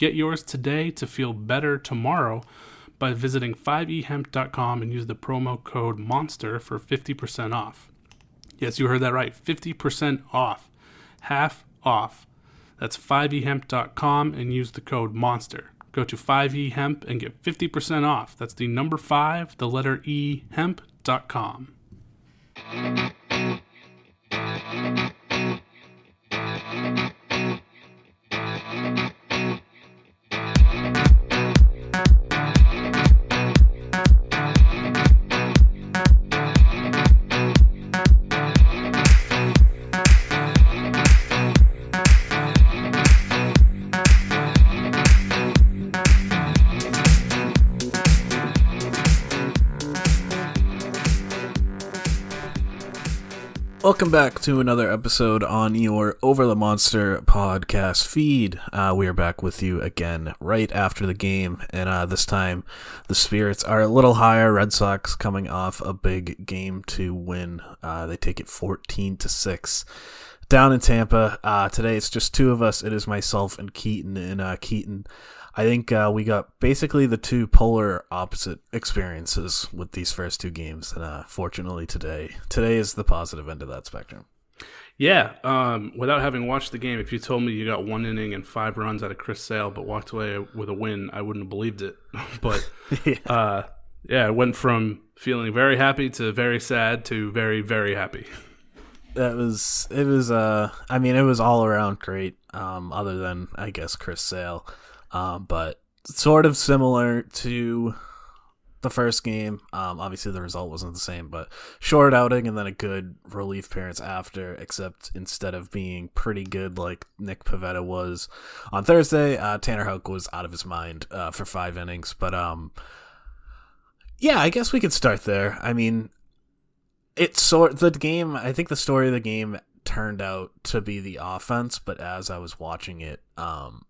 Get yours today to feel better tomorrow by visiting 5ehemp.com and use the promo code MONSTER for 50% off. Yes, you heard that right 50% off. Half off. That's 5ehemp.com and use the code MONSTER. Go to 5ehemp and get 50% off. That's the number 5, the letter E, hemp.com. Welcome back to another episode on your Over the Monster podcast feed. Uh, we are back with you again right after the game, and uh, this time the spirits are a little higher. Red Sox coming off a big game to win. Uh, they take it fourteen to six down in Tampa. Uh, today it's just two of us. It is myself and Keaton, and uh, Keaton. I think uh, we got basically the two polar opposite experiences with these first two games, and uh, fortunately today, today is the positive end of that spectrum. Yeah, um, without having watched the game, if you told me you got one inning and five runs out of Chris Sale, but walked away with a win, I wouldn't have believed it. but yeah. uh, yeah, it went from feeling very happy to very sad to very very happy. that was it was uh I mean it was all around great um other than I guess Chris Sale um but sort of similar to the first game um obviously the result wasn't the same but short outing and then a good relief appearance after except instead of being pretty good like Nick Pivetta was on Thursday uh Tanner Houck was out of his mind uh for 5 innings but um yeah, I guess we could start there. I mean, it's sort the game. I think the story of the game turned out to be the offense, but as I was watching it, um,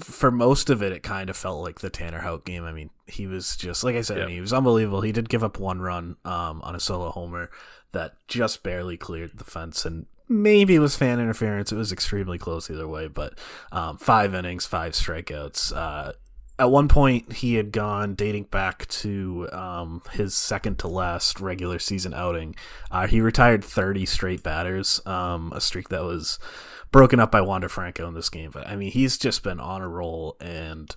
for most of it, it kind of felt like the Tanner Houck game. I mean, he was just like I said, I mean, he was unbelievable. He did give up one run um, on a solo homer that just barely cleared the fence, and maybe it was fan interference. It was extremely close either way, but um, five innings, five strikeouts. Uh, at one point he had gone dating back to um, his second to last regular season outing. Uh, he retired 30 straight batters, um, a streak that was broken up by Wander Franco in this game. But I mean, he's just been on a roll, and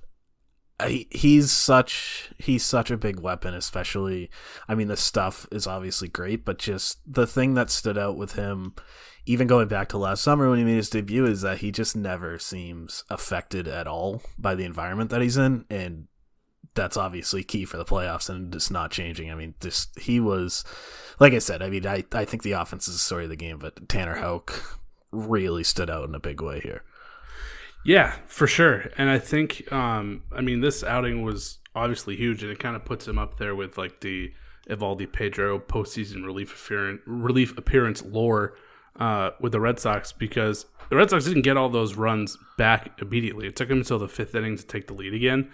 he, he's such he's such a big weapon. Especially, I mean, the stuff is obviously great, but just the thing that stood out with him even going back to last summer when he made his debut, is that he just never seems affected at all by the environment that he's in, and that's obviously key for the playoffs, and it's not changing. I mean, this he was, like I said, I mean, I I think the offense is the story of the game, but Tanner Houck really stood out in a big way here. Yeah, for sure, and I think, um, I mean, this outing was obviously huge, and it kind of puts him up there with like the Eovaldi Pedro postseason relief appearance, relief appearance lore uh, with the Red Sox because the Red Sox didn't get all those runs back immediately. It took them until the fifth inning to take the lead again,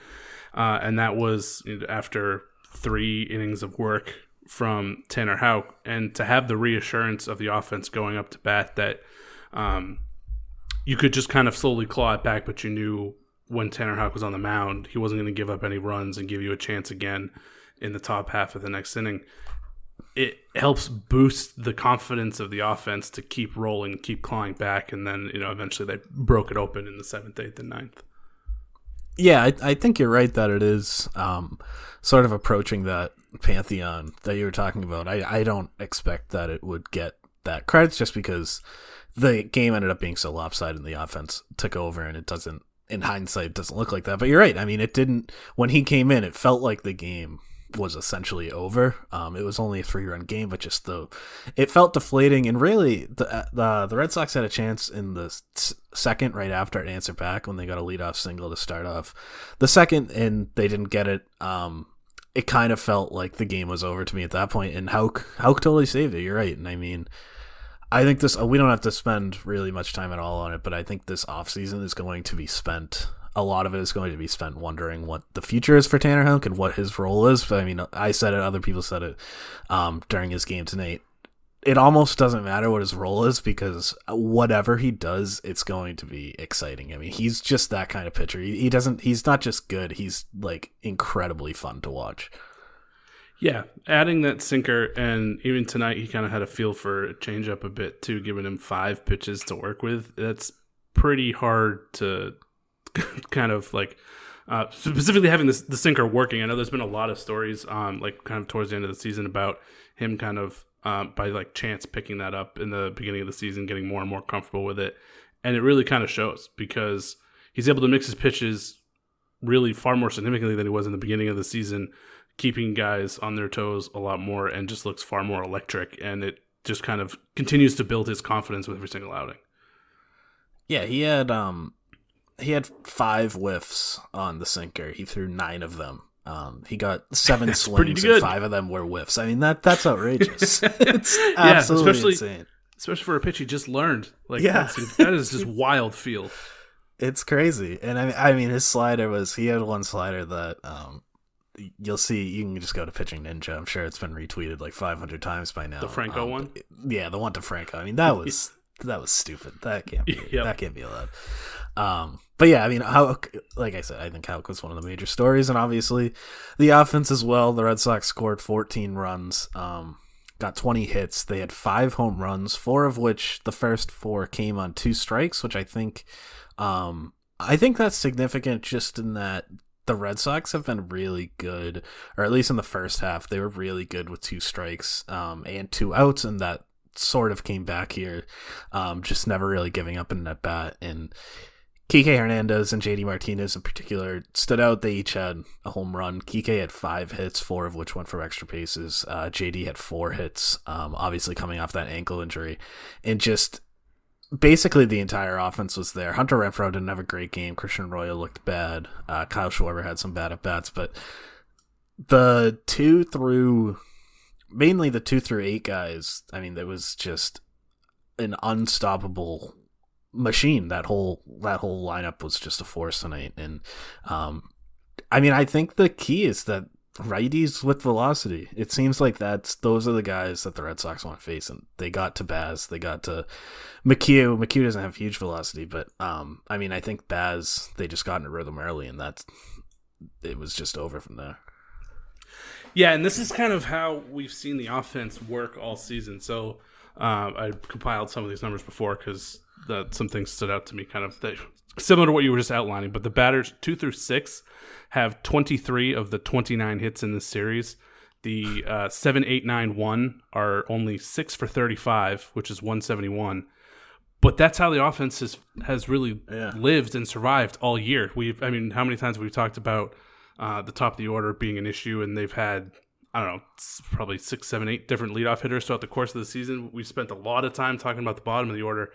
uh, and that was after three innings of work from Tanner Houck, and to have the reassurance of the offense going up to bat that um, you could just kind of slowly claw it back, but you knew when Tanner Houck was on the mound, he wasn't going to give up any runs and give you a chance again in the top half of the next inning it helps boost the confidence of the offense to keep rolling, keep clawing back, and then you know eventually they broke it open in the seventh, eighth, and ninth. Yeah, I, I think you're right that it is um, sort of approaching that pantheon that you were talking about. I, I don't expect that it would get that credit just because the game ended up being so lopsided and the offense took over and it doesn't in hindsight it doesn't look like that. But you're right. I mean it didn't when he came in, it felt like the game was essentially over. Um, it was only a three run game, but just the it felt deflating. And really, the uh, the the Red Sox had a chance in the second right after it answered back when they got a leadoff single to start off the second, and they didn't get it. Um, it kind of felt like the game was over to me at that point, and Houck Houck totally saved it. You're right, and I mean. I think this we don't have to spend really much time at all on it, but I think this off season is going to be spent a lot of it is going to be spent wondering what the future is for Tanner Houck and what his role is. But I mean, I said it, other people said it um, during his game tonight. It almost doesn't matter what his role is because whatever he does, it's going to be exciting. I mean, he's just that kind of pitcher. He, he doesn't. He's not just good. He's like incredibly fun to watch. Yeah, adding that sinker, and even tonight he kind of had a feel for a changeup a bit too, giving him five pitches to work with. That's pretty hard to kind of like uh, specifically having this the sinker working. I know there's been a lot of stories, um, like kind of towards the end of the season about him kind of um, by like chance picking that up in the beginning of the season, getting more and more comfortable with it, and it really kind of shows because he's able to mix his pitches really far more significantly than he was in the beginning of the season, keeping guys on their toes a lot more, and just looks far more electric, and it just kind of continues to build his confidence with every single outing. Yeah, he had um he had five whiffs on the sinker. He threw nine of them. Um, he got seven swings and five of them were whiffs. I mean that that's outrageous. it's absolutely yeah, especially, insane. Especially for a pitch he just learned. Like yeah. that is just wild feel. It's crazy. And I mean I mean his slider was he had one slider that um you'll see you can just go to pitching ninja i'm sure it's been retweeted like 500 times by now the franco um, one yeah the one to franco i mean that was that was stupid that can't be yep. that can't be allowed um but yeah, I mean, how like I said, I think Houck was one of the major stories, and obviously the offense as well. The Red Sox scored 14 runs, um, got 20 hits. They had five home runs, four of which the first four came on two strikes, which I think, um, I think that's significant just in that the Red Sox have been really good, or at least in the first half, they were really good with two strikes um, and two outs, and that sort of came back here, um, just never really giving up in that bat. And Kike Hernandez and JD Martinez in particular stood out. They each had a home run. Kike had five hits, four of which went for extra bases. Uh, JD had four hits, um, obviously coming off that ankle injury. And just basically the entire offense was there. Hunter Renfroe didn't have a great game. Christian Arroyo looked bad. Uh, Kyle Schwarber had some bad at bats, but the two through mainly the two through eight guys, I mean, there was just an unstoppable machine. That whole that whole lineup was just a force tonight, and um, I mean, I think the key is that righties with velocity. It seems like that's those are the guys that the Red Sox want to face, and they got to Baz, they got to McHugh. McHugh doesn't have huge velocity, but um, I mean, I think Baz they just got in a rhythm early, and that's it was just over from there. Yeah, and this is kind of how we've seen the offense work all season. So uh, I compiled some of these numbers before because that some things stood out to me, kind of that, similar to what you were just outlining. But the batters two through six have 23 of the 29 hits in this series. The uh, seven, eight, nine, one are only six for 35, which is 171. But that's how the offense has has really yeah. lived and survived all year. We've, I mean, how many times we've talked about uh, the top of the order being an issue, and they've had I don't know, probably six, seven, eight different leadoff hitters throughout the course of the season. We've spent a lot of time talking about the bottom of the order,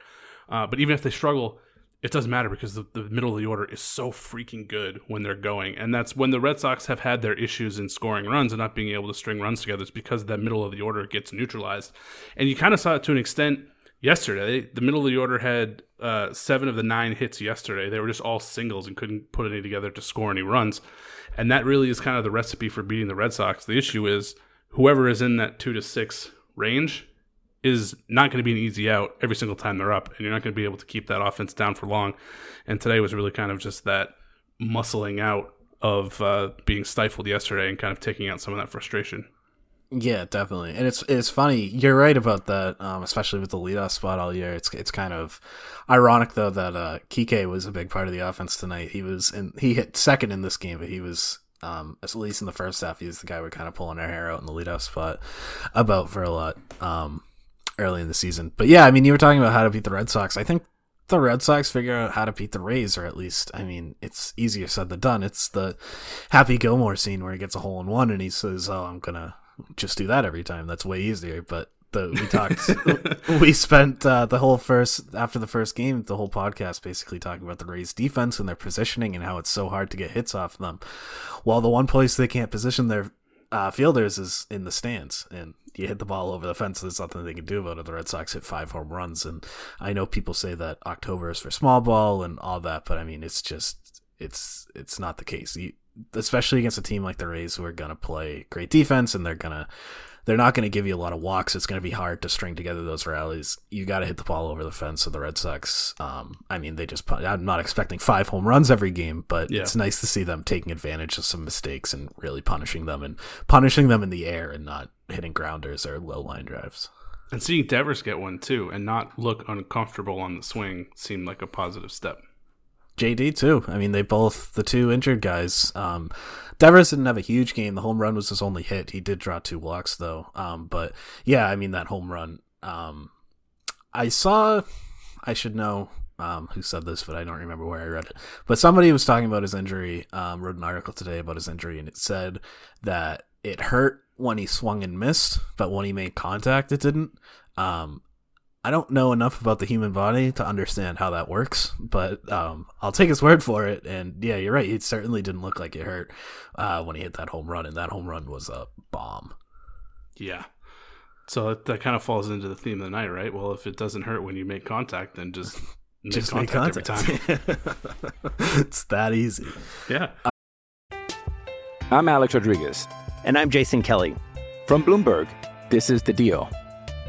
uh, but even if they struggle, it doesn't matter because the, the, middle of the order is so freaking good when they're going. And that's when the Red Sox have had their issues in scoring runs and not being able to string runs together. It's because that middle of the order gets neutralized. And you kind of saw it to an extent yesterday. The middle of the order had uh, seven of the nine hits yesterday. They were just all singles and couldn't put any together to score any runs. And that really is kind of the recipe for beating the Red Sox. The issue is whoever is in that two to six range is not going to be an easy out every single time they're up, and you're not going to be able to keep that offense down for long. And today was really kind of just that muscling out of uh, being stifled yesterday and kind of taking out some of that frustration. Yeah, definitely, and it's it's funny. You're right about that, um, especially with the leadoff spot all year. It's it's kind of ironic though that uh, Kike was a big part of the offense tonight. He was and he hit second in this game, but he was um, at least in the first half, he was the guy we're kind of pulling our hair out in the leadoff spot about for a lot. Um, early in the season. But yeah, I mean, you were talking about how to beat the Red Sox. I think the Red Sox figure out how to beat the Rays, or at least, I mean, it's easier said than done. It's the Happy Gilmore scene where he gets a hole in one and he says, "Oh, I'm gonna just do that every time." That's way easier. But the we talked, we spent uh, the whole first after the first game, the whole podcast basically talking about the Rays defense and their positioning and how it's so hard to get hits off them. While the one place they can't position their uh, fielders is in the stands, and you hit the ball over the fence. There's nothing they can do about it. The Red Sox hit five home runs, and I know people say that October is for small ball and all that, but I mean, it's just it's it's not the case. You, especially against a team like the Rays, who are gonna play great defense and they're gonna they're not going to give you a lot of walks. It's going to be hard to string together those rallies. You got to hit the ball over the fence. So the Red Sox, um, I mean, they just. I'm not expecting five home runs every game, but yeah. it's nice to see them taking advantage of some mistakes and really punishing them and punishing them in the air and not hitting grounders or low line drives. And seeing Devers get one too and not look uncomfortable on the swing seemed like a positive step. JD too. I mean, they both the two injured guys. Um, Devers didn't have a huge game. The home run was his only hit. He did draw two walks though. Um, but yeah, I mean that home run. Um, I saw. I should know um, who said this, but I don't remember where I read it. But somebody was talking about his injury. Um, wrote an article today about his injury, and it said that it hurt when he swung and missed, but when he made contact, it didn't. Um, I don't know enough about the human body to understand how that works, but um, I'll take his word for it. And yeah, you're right. It certainly didn't look like it hurt uh, when he hit that home run, and that home run was a bomb. Yeah. So that, that kind of falls into the theme of the night, right? Well, if it doesn't hurt when you make contact, then just make just contact, make contact every time. it's that easy. Yeah. I'm Alex Rodriguez. And I'm Jason Kelly. From Bloomberg, this is The Deal.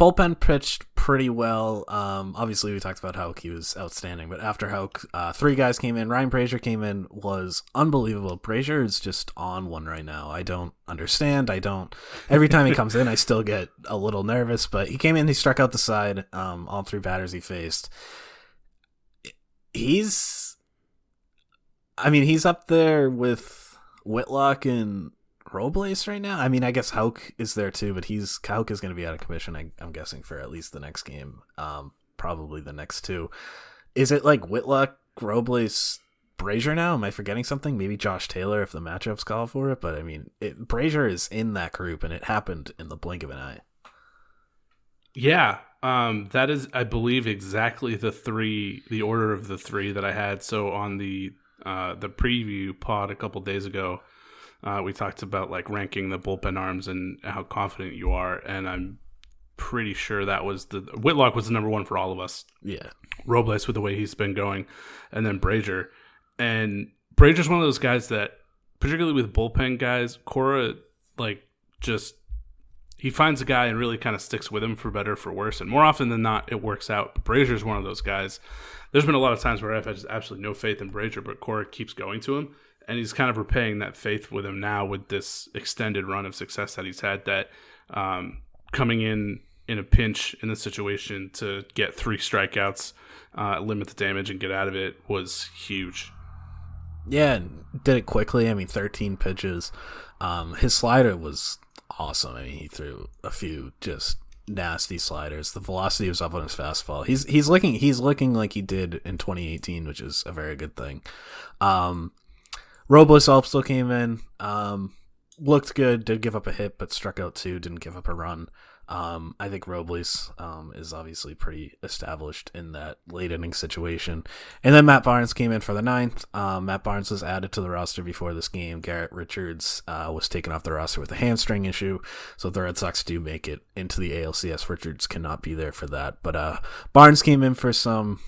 bullpen pitched pretty well. Um, obviously, we talked about Houck; he was outstanding. But after Houck, uh, three guys came in. Ryan Brasier came in, was unbelievable. Brasier is just on one right now. I don't understand. I don't. Every time he comes in, I still get a little nervous. But he came in, he struck out the side. Um, all three batters he faced. He's, I mean, he's up there with Whitlock and Robles right now? I mean, I guess Houck is there too, but he's Houck is going to be out of commission. I, am guessing for at least the next game, um, probably the next two. Is it like Whitlock, Robles, Brasier now? Am I forgetting something? Maybe Josh Taylor if the matchups call for it. But I mean, it, Brasier is in that group, and it happened in the blink of an eye. Yeah, um, that is, I believe, exactly the three, the order of the three that I had. So on the uh, the preview pod a couple days ago, Uh, we talked about like ranking the bullpen arms and how confident you are, and I'm pretty sure that was the Whitlock was the number one for all of us. Yeah, Robles with the way he's been going, and then Brasier, and Brasier's one of those guys that, particularly with bullpen guys, Cora like just he finds a guy and really kind of sticks with him for better for worse, and more often than not, it works out. But Brasier's one of those guys. There's been a lot of times where I've had just absolutely no faith in Brasier, but Cora keeps going to him and he's kind of repaying that faith with him now with this extended run of success that he's had. That um, coming in in a pinch in the situation to get three strikeouts, uh, limit the damage, and get out of it was huge. Yeah, did it quickly. I mean, 13 pitches. Um, his slider was awesome. I mean, he threw a few just nasty sliders. The velocity was up on his fastball. He's he's looking he's looking like he did in 2018, which is a very good thing. Um, Robles also came in, um, looked good, did give up a hit, but struck out two, didn't give up a run. Um, I think Robles um, is obviously pretty established in that late inning situation. And then Matt Barnes came in for the ninth. Um, Matt Barnes was added to the roster before this game. Garrett Richards uh, was taken off the roster with a hamstring issue. So the Red Sox do make it into the ALCS. Richards cannot be there for that. But uh, Barnes came in for some,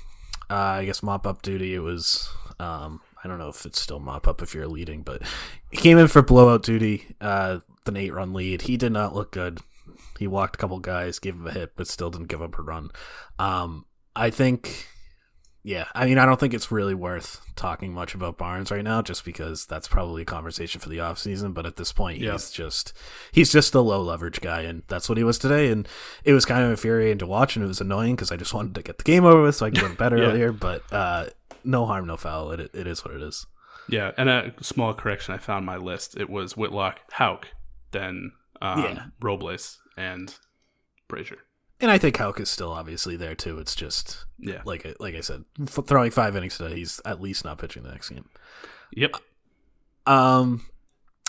uh, I guess, mop up duty. It was. Um, I don't know if it's still mop up if you're leading, but he came in for blowout duty, uh, an eight run lead. He did not look good. He walked a couple guys, gave him a hit, but still didn't give up a run. Um, I think, yeah, I mean, I don't think it's really worth talking much about Barnes right now, just because that's probably a conversation for the offseason. But at this point, Yeah. he's just he's just a low leverage guy, and that's what he was today. And it was kind of infuriating to watch, and it was annoying because I just wanted to get the game over with so I could go to bed Yeah. earlier. But uh, no harm, no foul. It it is what it is. Yeah, and a small correction. I found my list. It was Whitlock, Houck, then um, Yeah. Robles, and Brasier. And I think Houck is still obviously there too. It's just Yeah. like I, like I said, f- throwing five innings today, he's at least not pitching the next game. Yep. Um,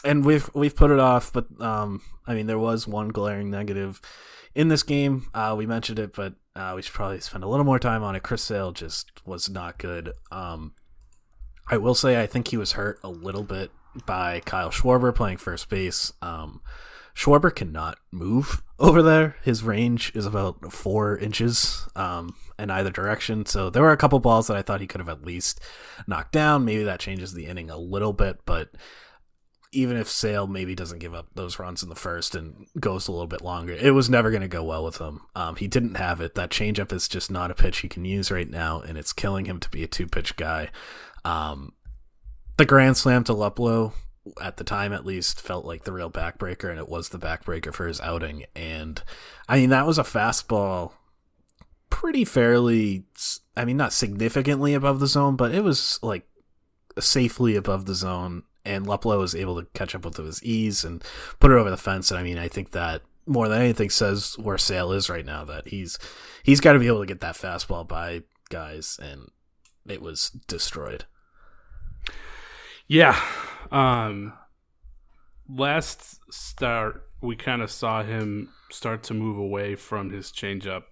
and we've we've put it off, but um, I mean there was one glaring negative in this game. Uh, we mentioned it, but uh, we should probably spend a little more time on it. Chris Sale just was not good. Um, I will say I think he was hurt a little bit by Kyle Schwarber playing first base. Um, Schwarber cannot move over there. His range is about four inches um, in either direction. So there were a couple balls that I thought he could have at least knocked down. Maybe that changes the inning a little bit, but even if Sale maybe doesn't give up those runs in the first and goes a little bit longer, it was never going to go well with him. Um, he didn't have it. That changeup is just not a pitch he can use right now, and it's killing him to be a two pitch guy. Um, the grand slam to Luplow at the time at least felt like the real backbreaker and it was the backbreaker for his outing and i mean that was a fastball pretty fairly i mean not significantly above the zone but it was like safely above the zone and Luplow was able to catch up with it with ease and put it over the fence and i mean i think that more than anything says where Sale is right now that he's he's got to be able to get that fastball by guys and it was destroyed Yeah. Um last start we kind of saw him start to move away from his changeup,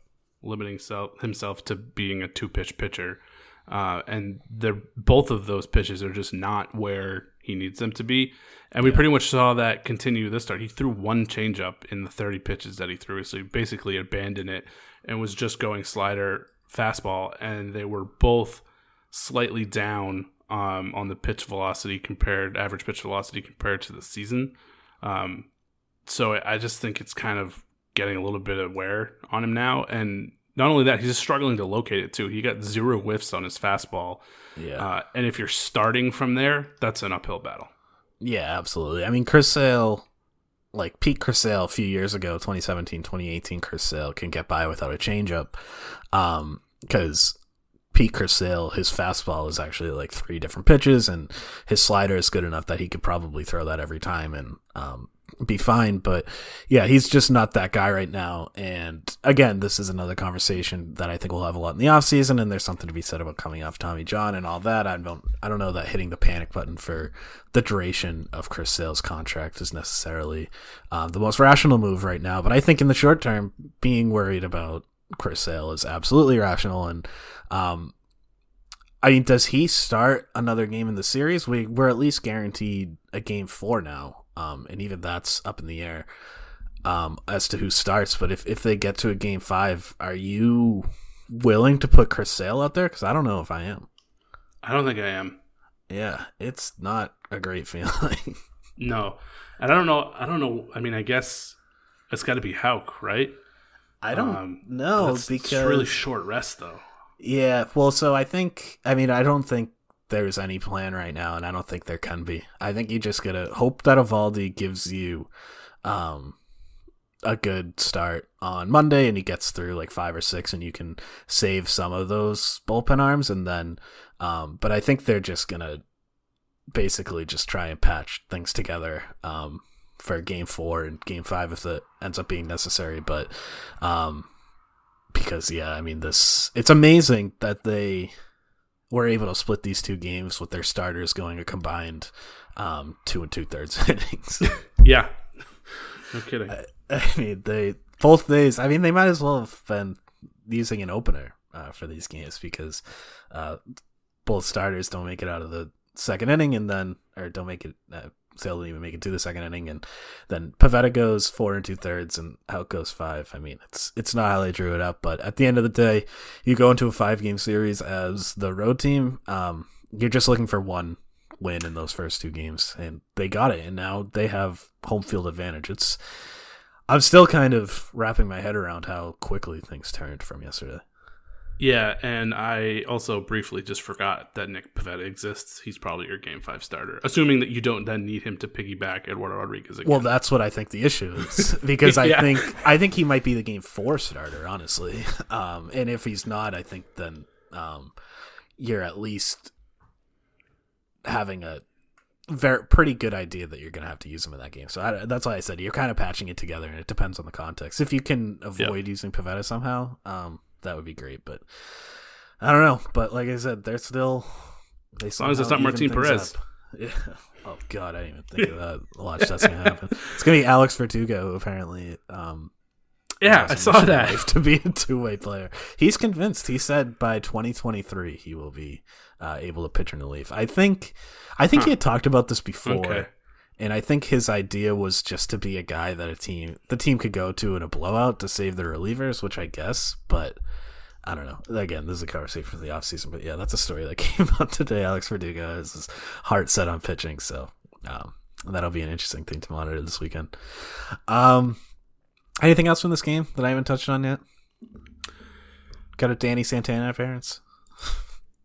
limiting self, himself to being a two pitch pitcher. Uh, and they're both of those pitches are just not where he needs them to be. And we pretty much saw that continue this start. He threw one changeup in the 30 pitches that he threw, so he basically abandoned it and was just going slider, fastball, and they were both slightly down um, on the pitch velocity compared average pitch velocity compared to the season. Um, so I I just think it's kind of getting a little bit of wear on him now, and not only that, he's just struggling to locate it too. He got zero whiffs on his fastball, yeah uh, and if you're starting from there, that's an uphill battle. Yeah, absolutely. I mean, Chris Sale, like Pete Chris Sale a few years ago, 2017, 2018, Chris Sale can get by without a changeup. Um, because Pete Chris Sale, his fastball is actually like three different pitches, and his slider is good enough that he could probably throw that every time and um, be fine. But yeah, he's just not that guy right now. And again, this is another conversation that I think we'll have a lot in the offseason, and there's something to be said about coming off Tommy John and all that. I don't I don't know that hitting the panic button for the duration of Chris Sale's contract is necessarily um, the most rational move right now. But I think in the short term, being worried about Chris Sale is absolutely rational and um, I mean, does he start another game in the series? We we're at least guaranteed a game four now, um, and even that's up in the air um, as to who starts. But if if they get to a game five, are you willing to put Chris Sale out there? Because I don't know if I am. I don't think I am. Yeah, it's not a great feeling. no, and I don't know. I don't know. I mean, I guess it's got to be Houck, right? I don't um, know because it's really short rest though. Yeah, well, so I think I mean I don't think there's any plan right now, and I don't think there can be. I think you just gotta hope that Eovaldi gives you um a good start on Monday, and he gets through like five or six, and you can save some of those bullpen arms, and then. Um, but I think they're just gonna basically just try and patch things together um, for game four and game five if it ends up being necessary. But um, because yeah, I mean this it's amazing that they were able to split these two games with their starters going a combined um, two and two thirds innings. yeah, no kidding. I, I, mean they both days. I mean they might as well have been using an opener uh, for these games because uh, both starters don't make it out of the second inning and then or don't make it uh, Sale didn't even make it to the second inning, and then Pivetta goes four and two thirds, and Houck goes five. I mean, it's it's not how they drew it up, but at the end of the day, you go into a five game series as the road team. Um, you're just looking for one win in those first two games, and they got it, and now they have home field advantage. It's I'm still kind of wrapping my head around how quickly things turned from yesterday. Yeah, and I also briefly just forgot that Nick Pivetta exists. He's probably your game five starter, assuming that you don't then need him to piggyback Eduardo Rodriguez again. Well, that's what I think the issue is because I yeah. think I think he might be the game four starter, honestly. Um, and if he's not, I think then um, you're at least having a very pretty good idea that you're going to have to use him in that game. So I, that's why I said you're kind of patching it together, and it depends on the context. If you can avoid yep. using Pivetta somehow, um, that would be great. But I don't know. But like I said, they're still. They as long as it's not Martin Perez. Yeah. Oh God, I didn't even think of that. Watch that's gonna happen. It's gonna be Alex Verdugo apparently. Um, yeah, I saw that to be a two-way player. He's convinced. He said by 2023 he will be uh, able to pitch in relief. I think. I think huh. he had talked about this before. Okay. And I think his idea was just to be a guy that a team the team could go to in a blowout to save their relievers, which I guess, but I don't know. Again, this is a conversation for the offseason, but yeah, that's a story that came out today. Alex Verdugo has his heart set on pitching, so um, that'll be an interesting thing to monitor this weekend. Um, anything else from this game that I haven't touched on yet? Got a Danny Santana appearance?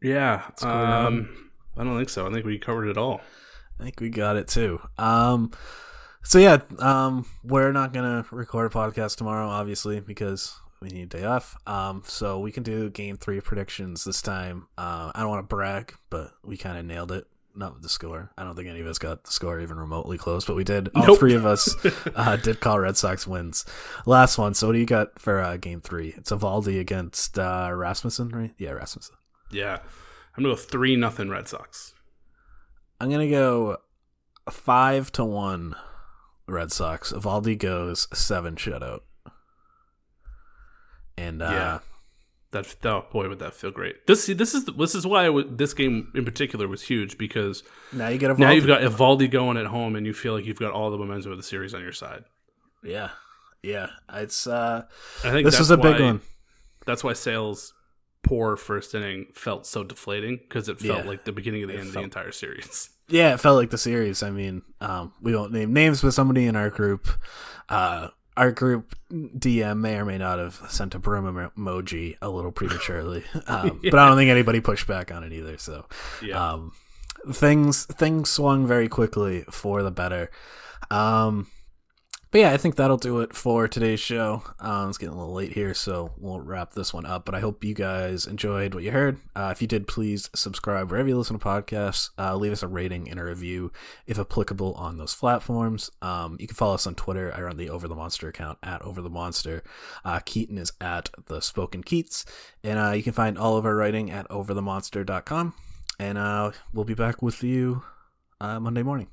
Yeah, um, I don't think so. I think we covered it all. I think we got it too. Um, so yeah, um, we're not gonna record a podcast tomorrow, obviously, because we need a day off. Um, so we can do game three predictions this time. Uh, I don't want to brag, but we kind of nailed it. Not with the score. I don't think any of us got the score even remotely close, but we did. All nope. three of us uh, did call Red Sox wins. Last one. So what do you got for uh, game three? It's Eovaldi against uh, Rasmussen, right? Yeah, Rasmussen. Yeah, I'm gonna go three nothing Red Sox. I'm gonna go five to one Red Sox. Eovaldi goes seven shutout. And uh, yeah, that oh boy would that feel great. This this is this is why this game in particular was huge because now you get Eovaldi. now you've got Eovaldi going at home and you feel like you've got all the momentum of the series on your side. Yeah, yeah, it's. uh I think this is a why, big one. That's why Sale's poor first inning felt so deflating because it felt yeah. like the beginning of the it end felt, of the entire series. Yeah, it felt like the series. I mean, um, we won't name names, but somebody in our group, uh, our group DM may or may not have sent a broom emoji a little prematurely, um, yeah. but I don't think anybody pushed back on it either. So, yeah. um, things things swung very quickly for the better. Um, but yeah, I think that'll do it for today's show. Um, it's getting a little late here, so we'll wrap this one up. But I hope you guys enjoyed what you heard. Uh, if you did, please subscribe wherever you listen to podcasts. Uh, leave us a rating and a review if applicable on those platforms. Um, you can follow us on Twitter. I run the Over the Monster account at Over the Monster. Uh, Keaton is at the Spoken Keats, and uh, you can find all of our writing at overthemonster.com. And uh, we'll be back with you uh, Monday morning.